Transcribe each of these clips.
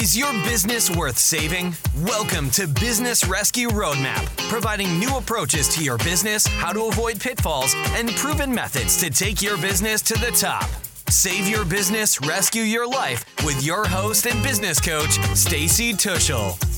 Is your business worth saving? Welcome to Business Rescue Roadmap, providing new approaches to your business, how to avoid pitfalls, and proven methods to take your business to the top. Save your business, rescue your life with your host and business coach, Stacy Tuschl.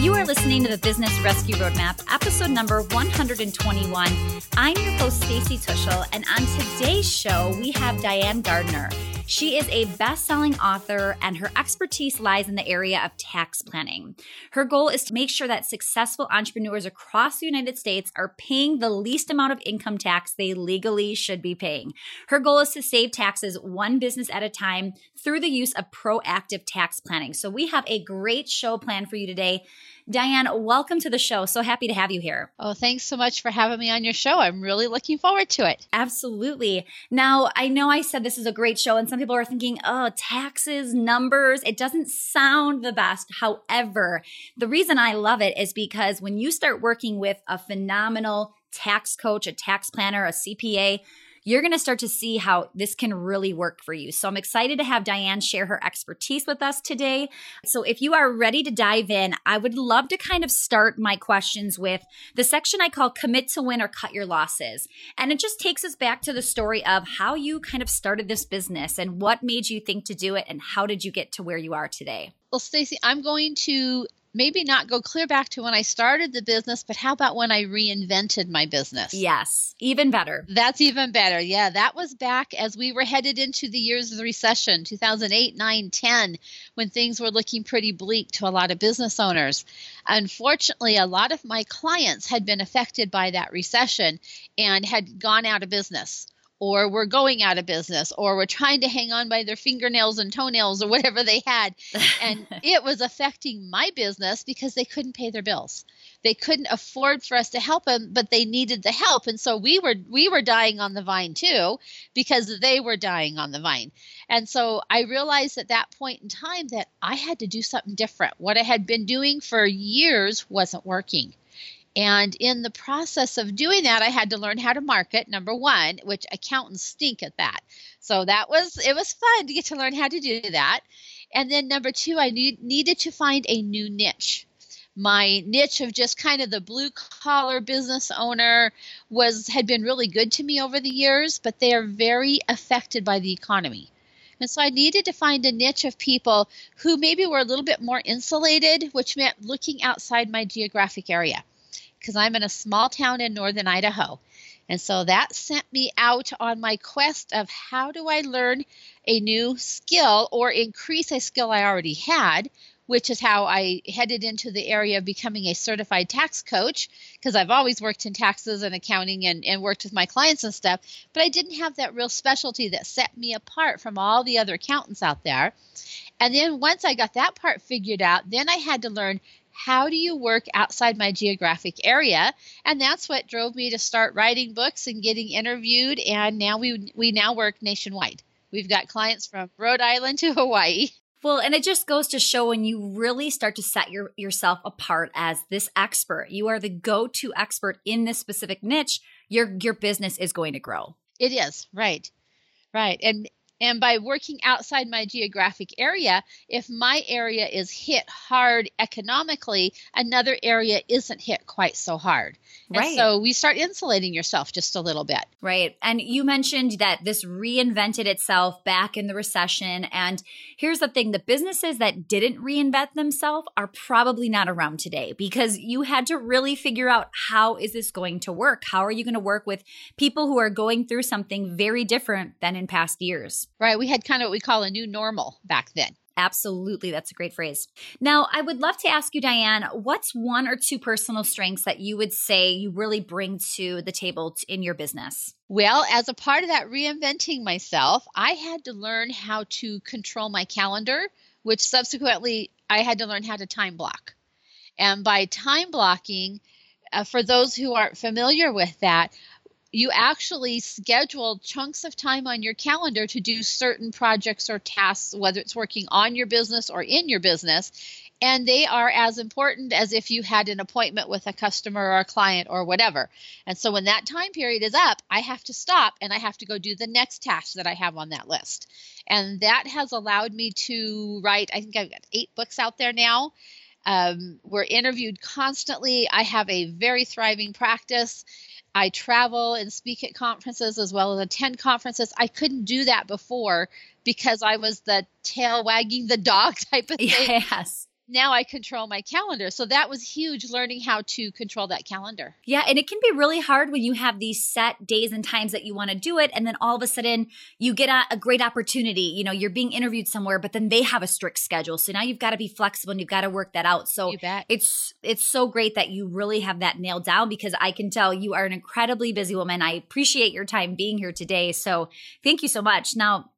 You are listening to the Business Rescue Roadmap, episode number 121. I'm your host, Stacy Tuschl, and on today's show, we have Diane Gardner. She is a best selling author, and her expertise lies in the area of tax planning. Her goal is to make sure that successful entrepreneurs across the United States are paying the least amount of income tax they legally should be paying. Her goal is to save taxes one business at a time through the use of proactive tax planning. So, we have a great show planned for you today. Diane, welcome to the show. So happy to have you here. Oh, thanks so much for having me on your show. I'm really looking forward to it. Absolutely. Now, I know I said this is a great show, and some people are thinking, oh, taxes, numbers, it doesn't sound the best. However, the reason I love it is because when you start working with a phenomenal tax coach, a tax planner, a CPA, you're going to start to see how this can really work for you. So I'm excited to have Diane share her expertise with us today. So if you are ready to dive in, I would love to kind of start my questions with the section I call commit to win or cut your losses. And it just takes us back to the story of how you kind of started this business and what made you think to do it and how did you get to where you are today? Well, Stacy, I'm going to maybe not go clear back to when I started the business, but how about when I reinvented my business? Yes, even better. That's even better. Yeah, that was back as we were headed into the years of the recession, 2008, 9, 10, when things were looking pretty bleak to a lot of business owners. Unfortunately, a lot of my clients had been affected by that recession and had gone out of business or were going out of business or were trying to hang on by their fingernails and toenails or whatever they had. And it was affecting my business because they couldn't pay their bills. They couldn't afford for us to help them but they needed the help. And so we were we were dying on the vine too because they were dying on the vine. And so i realized at that point in time that i had to do something different. What i had been doing for years wasn't working and in the process of doing that, I had to learn how to market, number one, which accountants stink at that. So that was, it was fun to get to learn how to do that. And then number two, I need, needed to find a new niche. My niche of just kind of the blue collar business owner was had been really good to me over the years, but they are very affected by the economy. And so I needed to find a niche of people who maybe were a little bit more insulated, which meant looking outside my geographic area because I'm in a small town in northern Idaho. And so that sent me out on my quest of how do I learn a new skill or increase a skill I already had, which is how I headed into the area of becoming a certified tax coach because I've always worked in taxes and accounting and, and worked with my clients and stuff, but I didn't have that real specialty that set me apart from all the other accountants out there. And then once I got that part figured out, then I had to learn how do you work outside my geographic area and that's what drove me to start writing books and getting interviewed and now we we now work nationwide we've got clients from rhode island to hawaii well, and it just goes to show when you really start to set your, yourself apart as this expert, you are the go-to expert in this specific niche, your your business is going to grow. It is, right. Right. And and by working outside my geographic area, if my area is hit hard economically, another area isn't hit quite so hard. Right. And so we start insulating yourself just a little bit. Right. And you mentioned that this reinvented itself back in the recession. And here's the thing the businesses that didn't reinvent themselves are probably not around today because you had to really figure out how is this going to work? How are you going to work with people who are going through something very different than in past years? Right. We had kind of what we call a new normal back then. Absolutely. That's a great phrase. Now, I would love to ask you, Diane, what's one or two personal strengths that you would say you really bring to the table in your business? Well, as a part of that reinventing myself, I had to learn how to control my calendar, which subsequently I had to learn how to time block. And by time blocking, uh, for those who aren't familiar with that, you actually schedule chunks of time on your calendar to do certain projects or tasks, whether it's working on your business or in your business. and they are as important as if you had an appointment with a customer or a client or whatever. And so when that time period is up, I have to stop and I have to go do the next task that I have on that list. And that has allowed me to write, I think I've got eight books out there now. Um, we're interviewed constantly. I have a very thriving practice. I travel and speak at conferences as well as attend conferences. I couldn't do that before because I was the tail wagging the dog type of thing. Yes now I control my calendar. So that was huge learning how to control that calendar. Yeah, and it can be really hard when you have these set days and times that you want to do it and then all of a sudden you get a, a, great opportunity. You know, you're being interviewed somewhere but then they have a strict schedule. So now you've got to be flexible and you've got to work that out. So it's it's so great that you really have that nailed down because I can tell you are an incredibly busy woman. I appreciate your time being here today. So thank you so much. Now,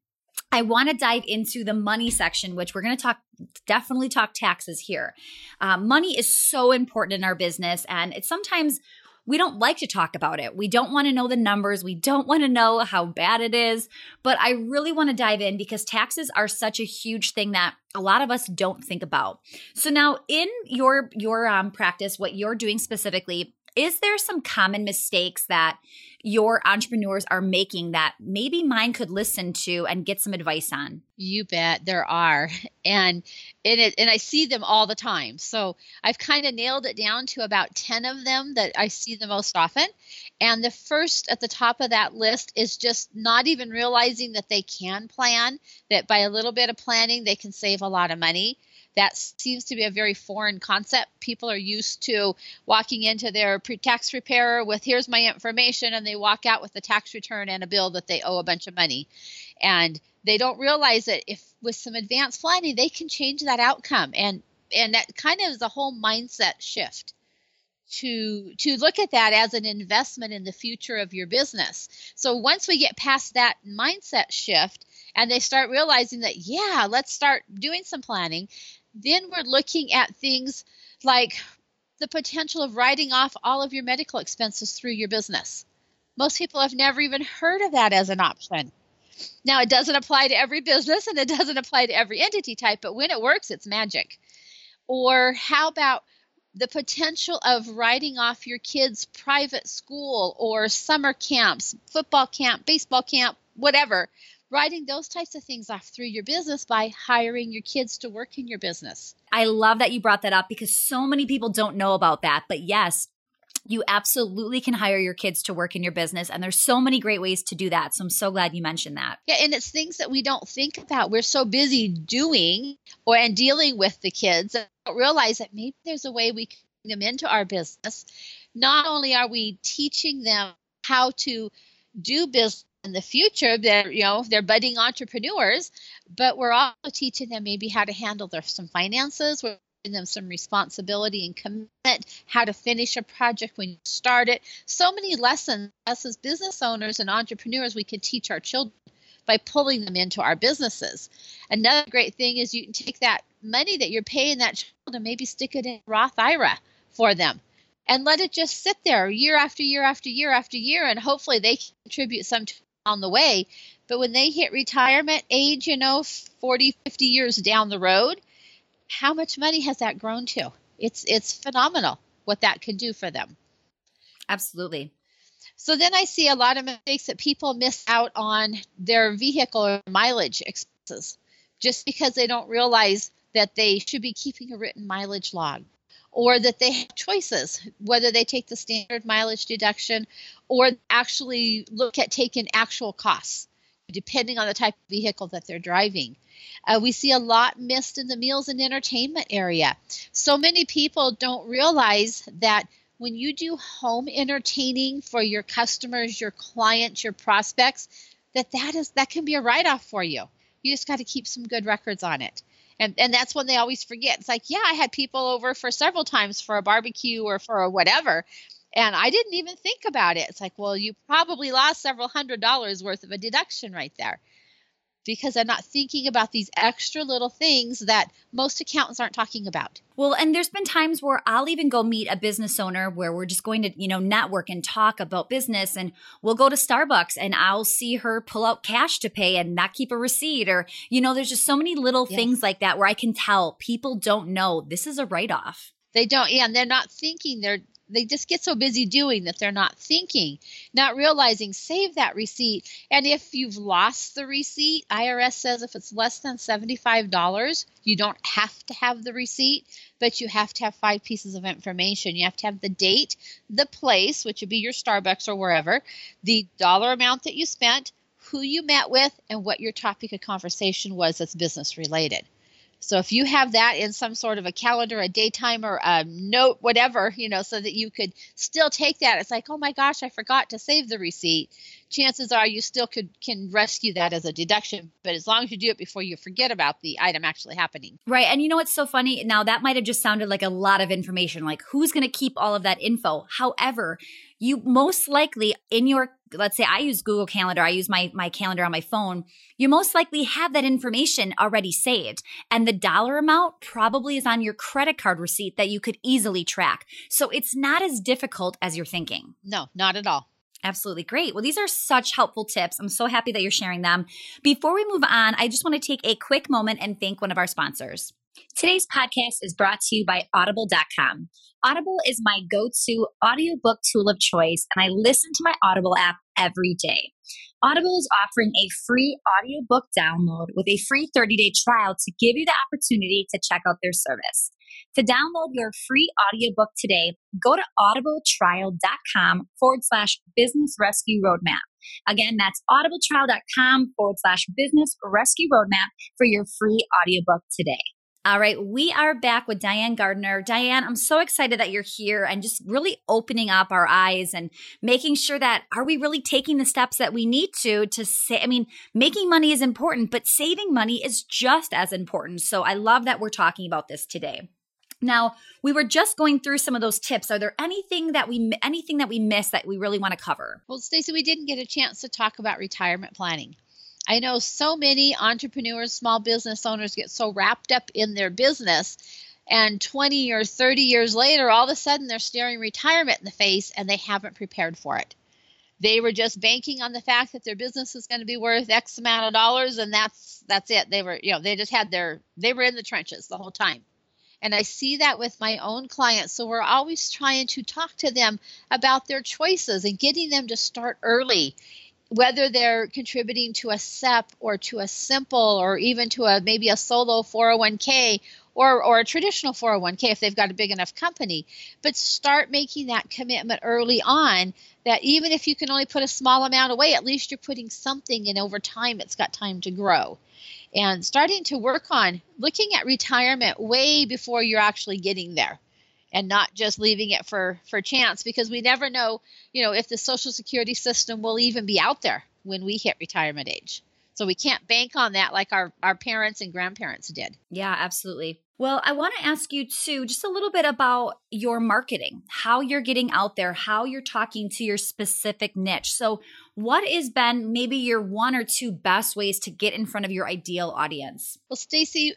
I want to dive into the money section, which we're going to talk definitely talk taxes here. Uh, money is so important in our business, and it's sometimes we don't like to talk about it. We don't want to know the numbers. We don't want to know how bad it is. But I really want to dive in because taxes are such a huge thing that a lot of us don't think about. So now in your your um, practice, what you're doing specifically, is there some common mistakes that your entrepreneurs are making that maybe mine could listen to and get some advice on? You bet there are. And and it, and I see them all the time. So I've kind of nailed it down to about 10 of them that I see the most often. And the first at the top of that list is just not even realizing that they can plan, that by a little bit of planning they can save a lot of money that seems to be a very foreign concept. People are used to walking into their pre tax preparer with, here's my information, and they walk out with a tax return and a bill that they owe a bunch of money. And they don't realize that if with some advanced planning, they can change that outcome. And and that kind of is a whole mindset shift to to look at that as an investment in the future of your business. So once we get past that mindset shift and they start realizing that yeah, let's start doing some planning, then we're looking at things like the potential of writing off all of your medical expenses through your business. Most people have never even heard of that as an option. Now, it doesn't apply to every business and it doesn't apply to every entity type, but when it works, it's magic. Or how about the potential of writing off your kids' private school or summer camps, football camp, baseball camp, whatever, writing those types of things off through your business by hiring your kids to work in your business. I love that you brought that up because so many people don't know about that. But yes, you absolutely can hire your kids to work in your business and there's so many great ways to do that so i'm so glad you mentioned that yeah and it's things that we don't think about we're so busy doing or and dealing with the kids that don't realize that maybe there's a way we can bring them into our business not only are we teaching them how to do business in the future they're you know they're budding entrepreneurs but we're also teaching them maybe how to handle their some finances we're giving them some responsibility and commitment how to finish a project when you start it. So many lessons us as business owners and entrepreneurs we can teach our children by pulling them into our businesses. Another great thing is you can take that money that you're paying that child and maybe stick it in roth ira for them and let it just sit there year after year after year after year and hopefully they contribute some to on the way. But when they hit retirement age, you know, 40, 50 years down the road, how much money has that grown to? It's it's phenomenal what that can do for them. Absolutely. So then I see a lot of mistakes that people miss out on their vehicle or mileage expenses just because they don't realize that they should be keeping a written mileage log or that they have choices whether they take the standard mileage deduction or actually look at taking actual costs depending on the type of vehicle that they're driving. Uh, we see a lot missed in the meals and entertainment area. So many people don't realize that when you do home entertaining for your customers, your clients, your prospects, that that is that can be a write-off for you. You just got to keep some good records on it and and that's when they always forget. It's like yeah i had people over for several times for a barbecue or for a whatever and i didn't even think about it. It's like well you probably lost several hundred dollars worth of a deduction right there because they're not thinking about these extra little things that most accountants aren't talking about. Well, and there's been times where I'll even go meet a business owner where we're just going to, you know, network and talk about business and we'll go to Starbucks and I'll see her pull out cash to pay and not keep a receipt or, you know, there's just so many little yes. things like that where I can tell people don't know this is a write off. They don't, yeah, and they're not thinking they're they just get so busy doing that they're not thinking, not realizing save that receipt. And if you've lost the receipt, IRS says if it's less than $75, you don't have to have the receipt, but you have to have five pieces of information. You have to have the date, the place, which would be your Starbucks or wherever, the dollar amount that you spent, who you met with, and what your topic of conversation was that's business related. So if you have that in some sort of a calendar, a day timer, a note, whatever, you know, so that you could still take that. It's like, oh my gosh, I forgot to save the receipt. Chances are you still could can rescue that as a deduction, but as long as you do it before you forget about the item actually happening. Right. And you know what's so funny? Now that might have just sounded like a lot of information. Like who's to keep all of that info? However, you most likely in your let's say I use Google Calendar, I use my my calendar on my phone, you most likely have that information already saved. And the dollar amount probably is on your credit card receipt that you could easily track. So it's not as difficult as you're thinking. No, not at all. Absolutely great. Well, these are such helpful tips. I'm so happy that you're sharing them. Before we move on, I just want to take a quick moment and thank one of our sponsors. Today's podcast is brought to you by Audible.com. Audible is my go to audiobook tool of choice, and I listen to my Audible app every day. Audible is offering a free audiobook download with a free 30 day trial to give you the opportunity to check out their service. To download your free audiobook today, go to audibletrial.com forward slash business rescue roadmap. Again, that's audibletrial.com forward slash business rescue roadmap for your free audiobook today. All right, we are back with Diane Gardner. Diane, I'm so excited that you're here and just really opening up our eyes and making sure that are we really taking the steps that we need to to say I mean, making money is important, but saving money is just as important. So I love that we're talking about this today. Now, we were just going through some of those tips. Are there anything that we anything that we missed that we really want to cover? Well, Stacy, we didn't get a chance to talk about retirement planning. I know so many entrepreneurs, small business owners get so wrapped up in their business and 20 or 30 years later all of a sudden they're staring retirement in the face and they haven't prepared for it. They were just banking on the fact that their business is going to be worth x amount of dollars and that's that's it. They were, you know, they just had their they were in the trenches the whole time. And I see that with my own clients. So we're always trying to talk to them about their choices and getting them to start early whether they're contributing to a SEP or to a simple or even to a maybe a solo 401k or, or a traditional 401k if they've got a big enough company. But start making that commitment early on that even if you can only put a small amount away, at least you're putting something and over time it's got time to grow. And starting to work on looking at retirement way before you're actually getting there and not just leaving it for for chance because we never know you know if the social security system will even be out there when we hit retirement age. So we can't bank on that like our our parents and grandparents did. Yeah absolutely. Well i want to ask you too just a little bit about your marketing how you're getting out there how you're talking to your specific niche. So what has been maybe your one or two best ways to get in front of your ideal audience? Well stacy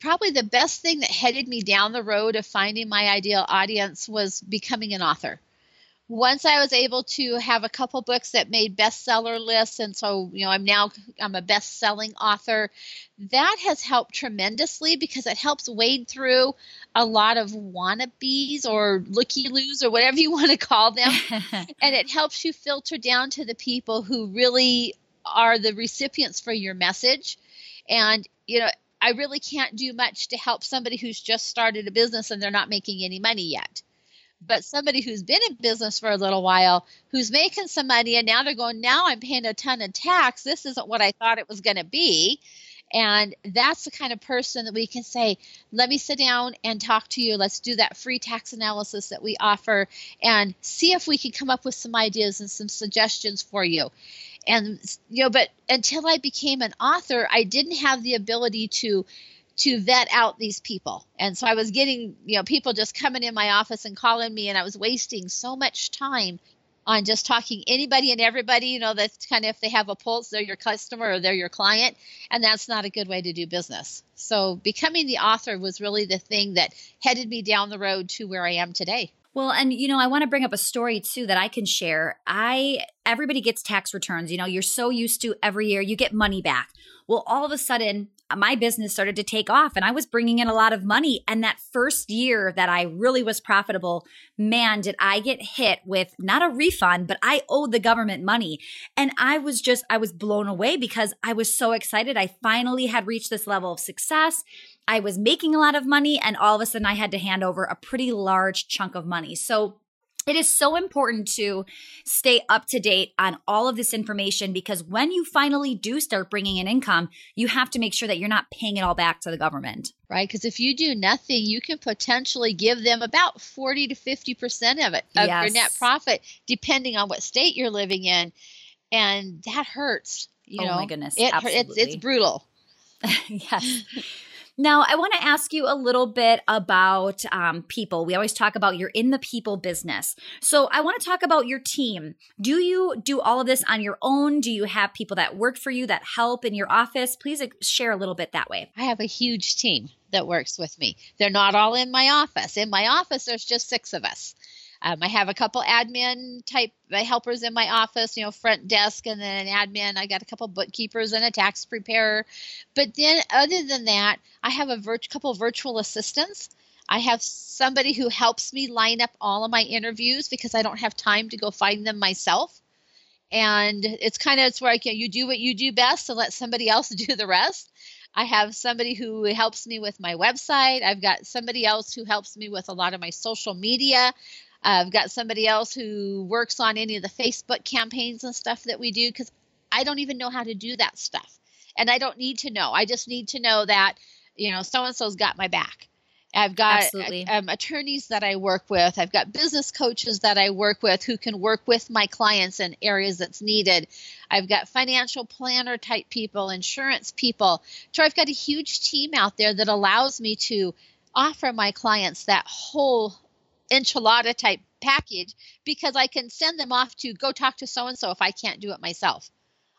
probably the best thing that headed me down the road of finding my ideal audience was becoming an author. Once I was able to have a couple books that made bestseller lists, and so you know I'm now I'm a best-selling author. That has helped tremendously because it helps wade through a lot of wannabes or looky-loos or whatever you want to call them, and it helps you filter down to the people who really are the recipients for your message. And you know I really can't do much to help somebody who's just started a business and they're not making any money yet. But somebody who's been in business for a little while, who's making some money, and now they're going, now I'm paying a ton of tax. This isn't what I thought it was going to be. And that's the kind of person that we can say, let me sit down and talk to you. Let's do that free tax analysis that we offer and see if we can come up with some ideas and some suggestions for you and you know but until i became an author i didn't have the ability to to vet out these people and so i was getting you know people just coming in my office and calling me and i was wasting so much time on just talking anybody and everybody, you know, that's kind of if they have a pulse, they're your customer or they're your client, and that's not a good way to do business. So becoming the author was really the thing that headed me down the road to where I am today. Well, and you know, I want to bring up a story too that I can share. I everybody gets tax returns, you know, you're so used to every year you get money back. Well, all of a sudden my business started to take off and I was bringing in a lot of money. And that first year that I really was profitable, man, did I get hit with not a refund, but I owed the government money. And I was just, I was blown away because I was so excited. I finally had reached this level of success. I was making a lot of money and all of a sudden I had to hand over a pretty large chunk of money. So it is so important to stay up to date on all of this information because when you finally do start bringing in income, you have to make sure that you're not paying it all back to the government. Right, because if you do nothing, you can potentially give them about 40 to 50% of it, of yes. your net profit, depending on what state you're living in. And that hurts. You oh know, my goodness. It, it's, it's brutal. yes. Now, I want to ask you a little bit about um, people. We always talk about you're in the people business. So, I want to talk about your team. Do you do all of this on your own? Do you have people that work for you that help in your office? Please share a little bit that way. I have a huge team that works with me. They're not all in my office. In my office, there's just six of us. Um, I have a couple admin type uh, helpers in my office, you know, front desk and then an admin. I got a couple bookkeepers and a tax preparer. But then, other than that, I have a vir- couple virtual assistants. I have somebody who helps me line up all of my interviews because I don't have time to go find them myself. And it's kind of it's where I can you do what you do best and let somebody else do the rest. I have somebody who helps me with my website. I've got somebody else who helps me with a lot of my social media. I've got somebody else who works on any of the Facebook campaigns and stuff that we do because I don't even know how to do that stuff. And I don't need to know. I just need to know that, you know, so and so's got my back. I've got um, attorneys that I work with. I've got business coaches that I work with who can work with my clients in areas that's needed. I've got financial planner type people, insurance people. So I've got a huge team out there that allows me to offer my clients that whole enchilada type package because I can send them off to go talk to so and so if I can't do it myself.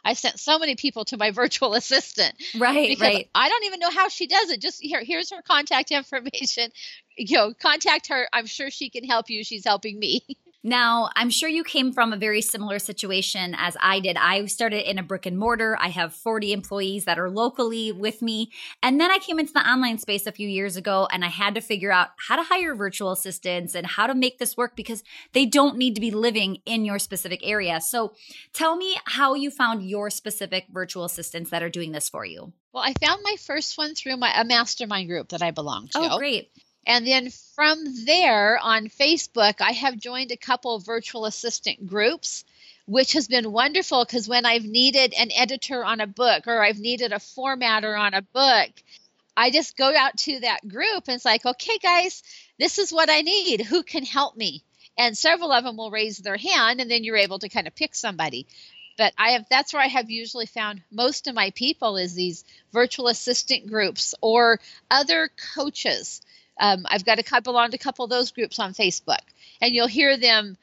I sent so many people to my virtual assistant. Right, because right. I don't even know how she does it. Just here, here's her contact information. You know, contact her. I'm sure she can help you. She's helping me. Now, I'm sure you came from a very similar situation as I did. I started in a brick and mortar. I have 40 employees that are locally with me. And then I came into the online space a few years ago and I had to figure out how to hire virtual assistants and how to make this work because they don't need to be living in your specific area. So tell me how you found your specific virtual assistants that are doing this for you. Well, I found my first one through my a mastermind group that I belong to. Oh, great. And then from there on Facebook, I have joined a couple virtual assistant groups, which has been wonderful because when I've needed an editor on a book or I've needed a formatter on a book, I just go out to that group and it's like, okay, guys, this is what I need. Who can help me? And several of them will raise their hand, and then you're able to kind of pick somebody. But I have that's where I have usually found most of my people is these virtual assistant groups or other coaches um, I've got a couple on a couple of those groups on Facebook, and you'll hear them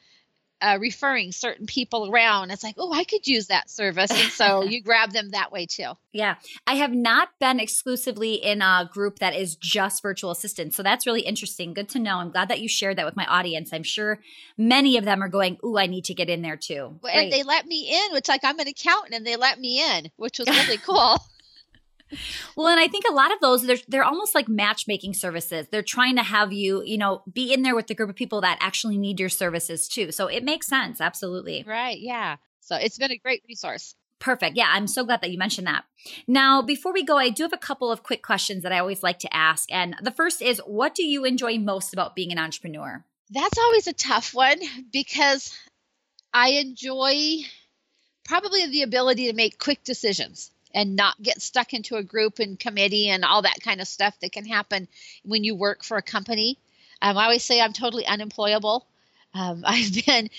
uh, referring certain people around. It's like, oh, I could use that service. And so you grab them that way too. Yeah. I have not been exclusively in a group that is just virtual assistants. So that's really interesting. Good to know. I'm glad that you shared that with my audience. I'm sure many of them are going, oh, I need to get in there too. Great. And they let me in, which like I'm an accountant and they let me in, which was really cool well, and I think a lot of those they're they're almost like matchmaking services. They're trying to have you, you know, be in there with the group of people that actually need your services too. So it makes sense, absolutely. Right, yeah. So it's been a great resource. Perfect. Yeah, I'm so glad that you mentioned that. Now, before we go, I do have a couple of quick questions that I always like to ask. And the first is what do you enjoy most about being an entrepreneur? That's always a tough one because I enjoy probably the ability to make quick decisions and not get stuck into a group and committee and all that kind of stuff that can happen when you work for a company. Um, I always say I'm totally unemployable. Um, I've been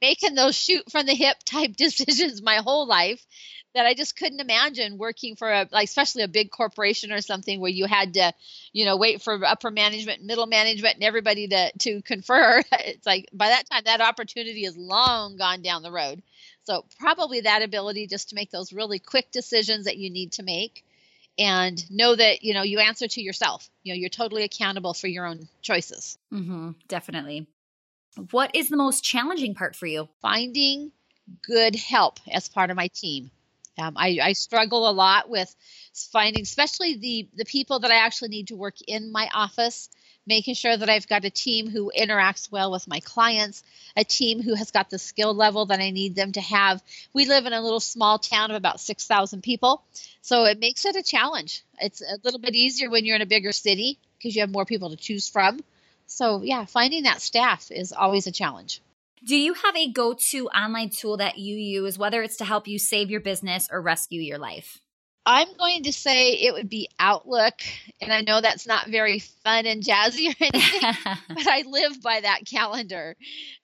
making those shoot from the hip type decisions my whole life that I just couldn't imagine working for a like especially a big corporation or something where you had to, you know, wait for upper management, middle management, and everybody to to confer. It's like by that time that opportunity is long gone down the road. So probably that ability just to make those really quick decisions that you need to make and know that you know you answer to yourself. You know you're totally accountable for your own choices. Mm-hmm, definitely. What is the most challenging part for you? Finding good help as part of my team um, I, I, struggle a lot with finding, especially the the people that I actually need to work in my office, making sure that I've got a team who interacts well with my clients, a team who has got the skill level that I need them to have. We live in a little small town of about six thousand people, so it makes it a challenge. It's a little bit easier when you're in a bigger city because you have more people to choose from. So yeah, finding that staff is always a challenge. Do you have a go to online tool that you use, whether it's to help you save your business or rescue your life? I'm going to say it would be Outlook. And I know that's not very fun and jazzy or anything, but I live by that calendar.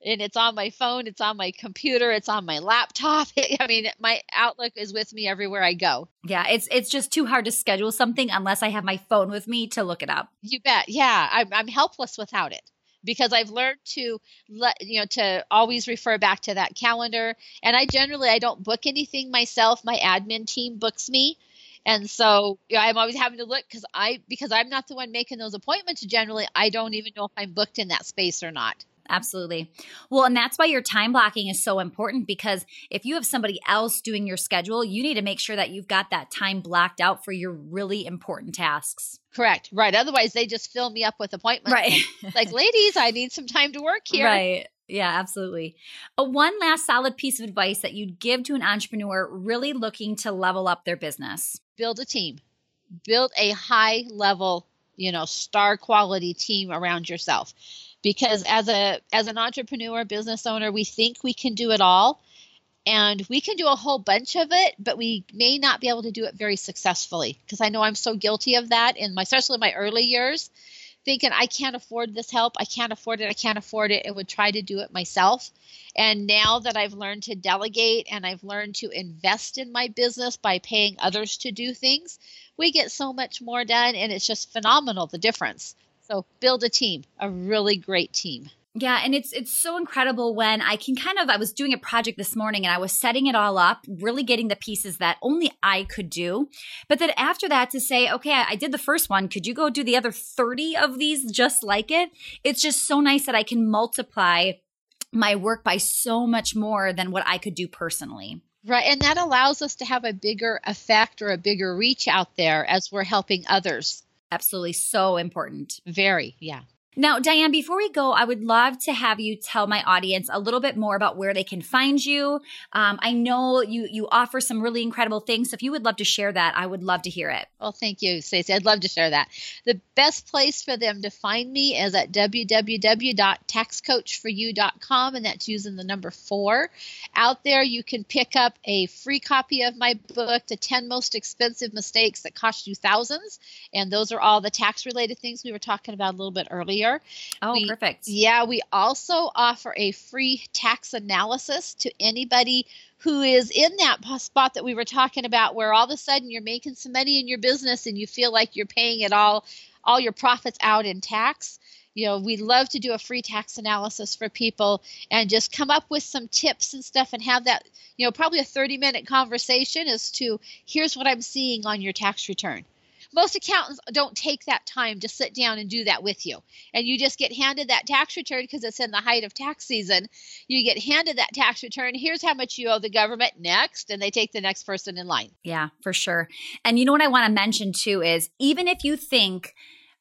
And it's on my phone, it's on my computer, it's on my laptop. I mean, my Outlook is with me everywhere I go. Yeah, it's it's just too hard to schedule something unless I have my phone with me to look it up. You bet. Yeah, I'm, I'm helpless without it because I've learned to let you know to always refer back to that calendar. And I generally I don't book anything myself. My admin team books me. And so you know, I'm always having to look because I because I'm not the one making those appointments. Generally, I don't even know if I'm booked in that space or not. Absolutely. Well, and that's why your time blocking is so important because if you have somebody else doing your schedule, you need to make sure that you've got that time blocked out for your really important tasks. Correct. Right. Otherwise, they just fill me up with appointments. Right. like, ladies, I need some time to work here. Right. Yeah, absolutely. A one last solid piece of advice that you'd give to an entrepreneur really looking to level up their business. Build a team. Build a high level, you know, star quality team around yourself. Because as a as an entrepreneur, business owner, we think we can do it all and we can do a whole bunch of it but we may not be able to do it very successfully. Because i know i'm so guilty of that in my especially in my early years thinking i can't afford this help i can't afford it i can't afford it and would try to do it myself. And now that i've learned to delegate and i've learned to invest in my business by paying others to do things we get so much more done and it's just phenomenal the difference so build a team a really great team yeah, and it's it's so incredible when I can kind of I was doing a project this morning and I was setting it all up, really getting the pieces that only I could do. But then after that to say, okay, I did the first one, could you go do the other 30 of these just like it? It's just so nice that I can multiply my work by so much more than what I could do personally. Right, and that allows us to have a bigger effect or a bigger reach out there as we're helping others. Absolutely so important. Very, yeah. Now, Diane, before we go, I would love to have you tell my audience a little bit more about where they can find you. Um, I know you you offer some really incredible things. So if you would love to share that, I would love to hear it. Well, thank you, Stacy. I'd love to share that. The best place for them to find me is at www.taxcoachforyou.com, and that's using the number four. Out there, you can pick up a free copy of my book, The 10 Most Expensive Mistakes That Cost You Thousands. And those are all the tax related things we were talking about a little bit earlier earlier. Oh, we, perfect. Yeah, we also offer a free tax analysis to anybody who is in that spot that we were talking about where all of a sudden you're making some money in your business and you feel like you're paying it all all your profits out in tax you know we love to do a free tax analysis for people and just come up with some tips and stuff and have that you know probably a 30 minute conversation as to here's what i'm seeing on your tax return most accountants don't take that time to sit down and do that with you. And you just get handed that tax return because it's in the height of tax season. You get handed that tax return. Here's how much you owe the government next. And they take the next person in line. Yeah, for sure. And you know what I want to mention too is even if you think,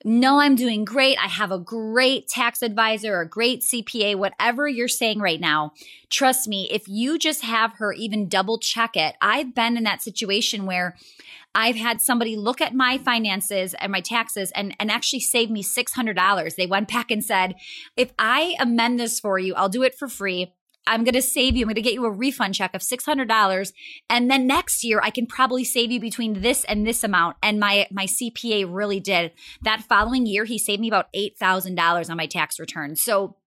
no, I'm doing great. I have a great tax advisor, a great CPA, whatever you're saying right now. Trust me, if you just have her even double check it, I've been in that situation where I've had somebody look at my finances and my taxes and, and actually save me $600. They went back and said, if I amend this for you, I'll do it for free. I'm going to save you. I'm going to get you a refund check of $600. And then next year I can probably save you between this and this amount. And my, my CPA really did that following year. He saved me about $8,000 on my tax return. So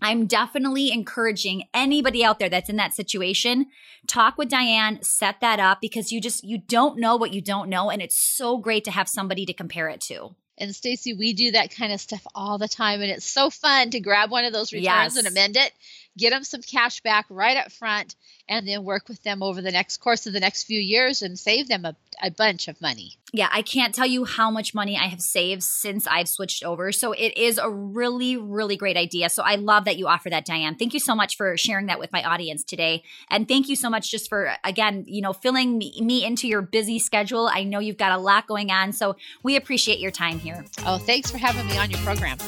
I'm definitely encouraging anybody out there that's in that situation, talk with Diane, set that up because you just you don't know what you don't know and it's so great to have somebody to compare it to. And Stacy, we do that kind of stuff all the time and it's so fun to grab one of those returns yes. and amend it, get them some cash back right up front and then work with them over the next course of the next few years and save them a, a bunch of money. Yeah, I can't tell you how much money I have saved since I've switched over. So it is a really, really great idea. So I love that you offer that, Diane. Thank you so much for sharing that with my audience today. And thank you so much just for, again, you know, filling me, me into your busy schedule. I know you've got a lot going on. So we appreciate your time here. Oh, thanks for having me on your program.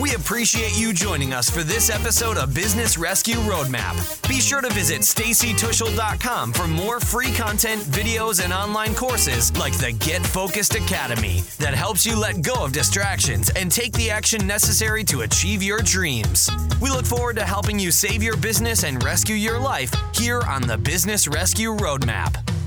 We appreciate you joining us for this episode of Business Rescue Roadmap. Be sure to visit stacytuschl.com for more free content, videos, and online courses like the Get Focused Academy that helps you let go of distractions and take the action necessary to achieve your dreams. We look forward to helping you save your business and rescue your life here on the Business Rescue Roadmap.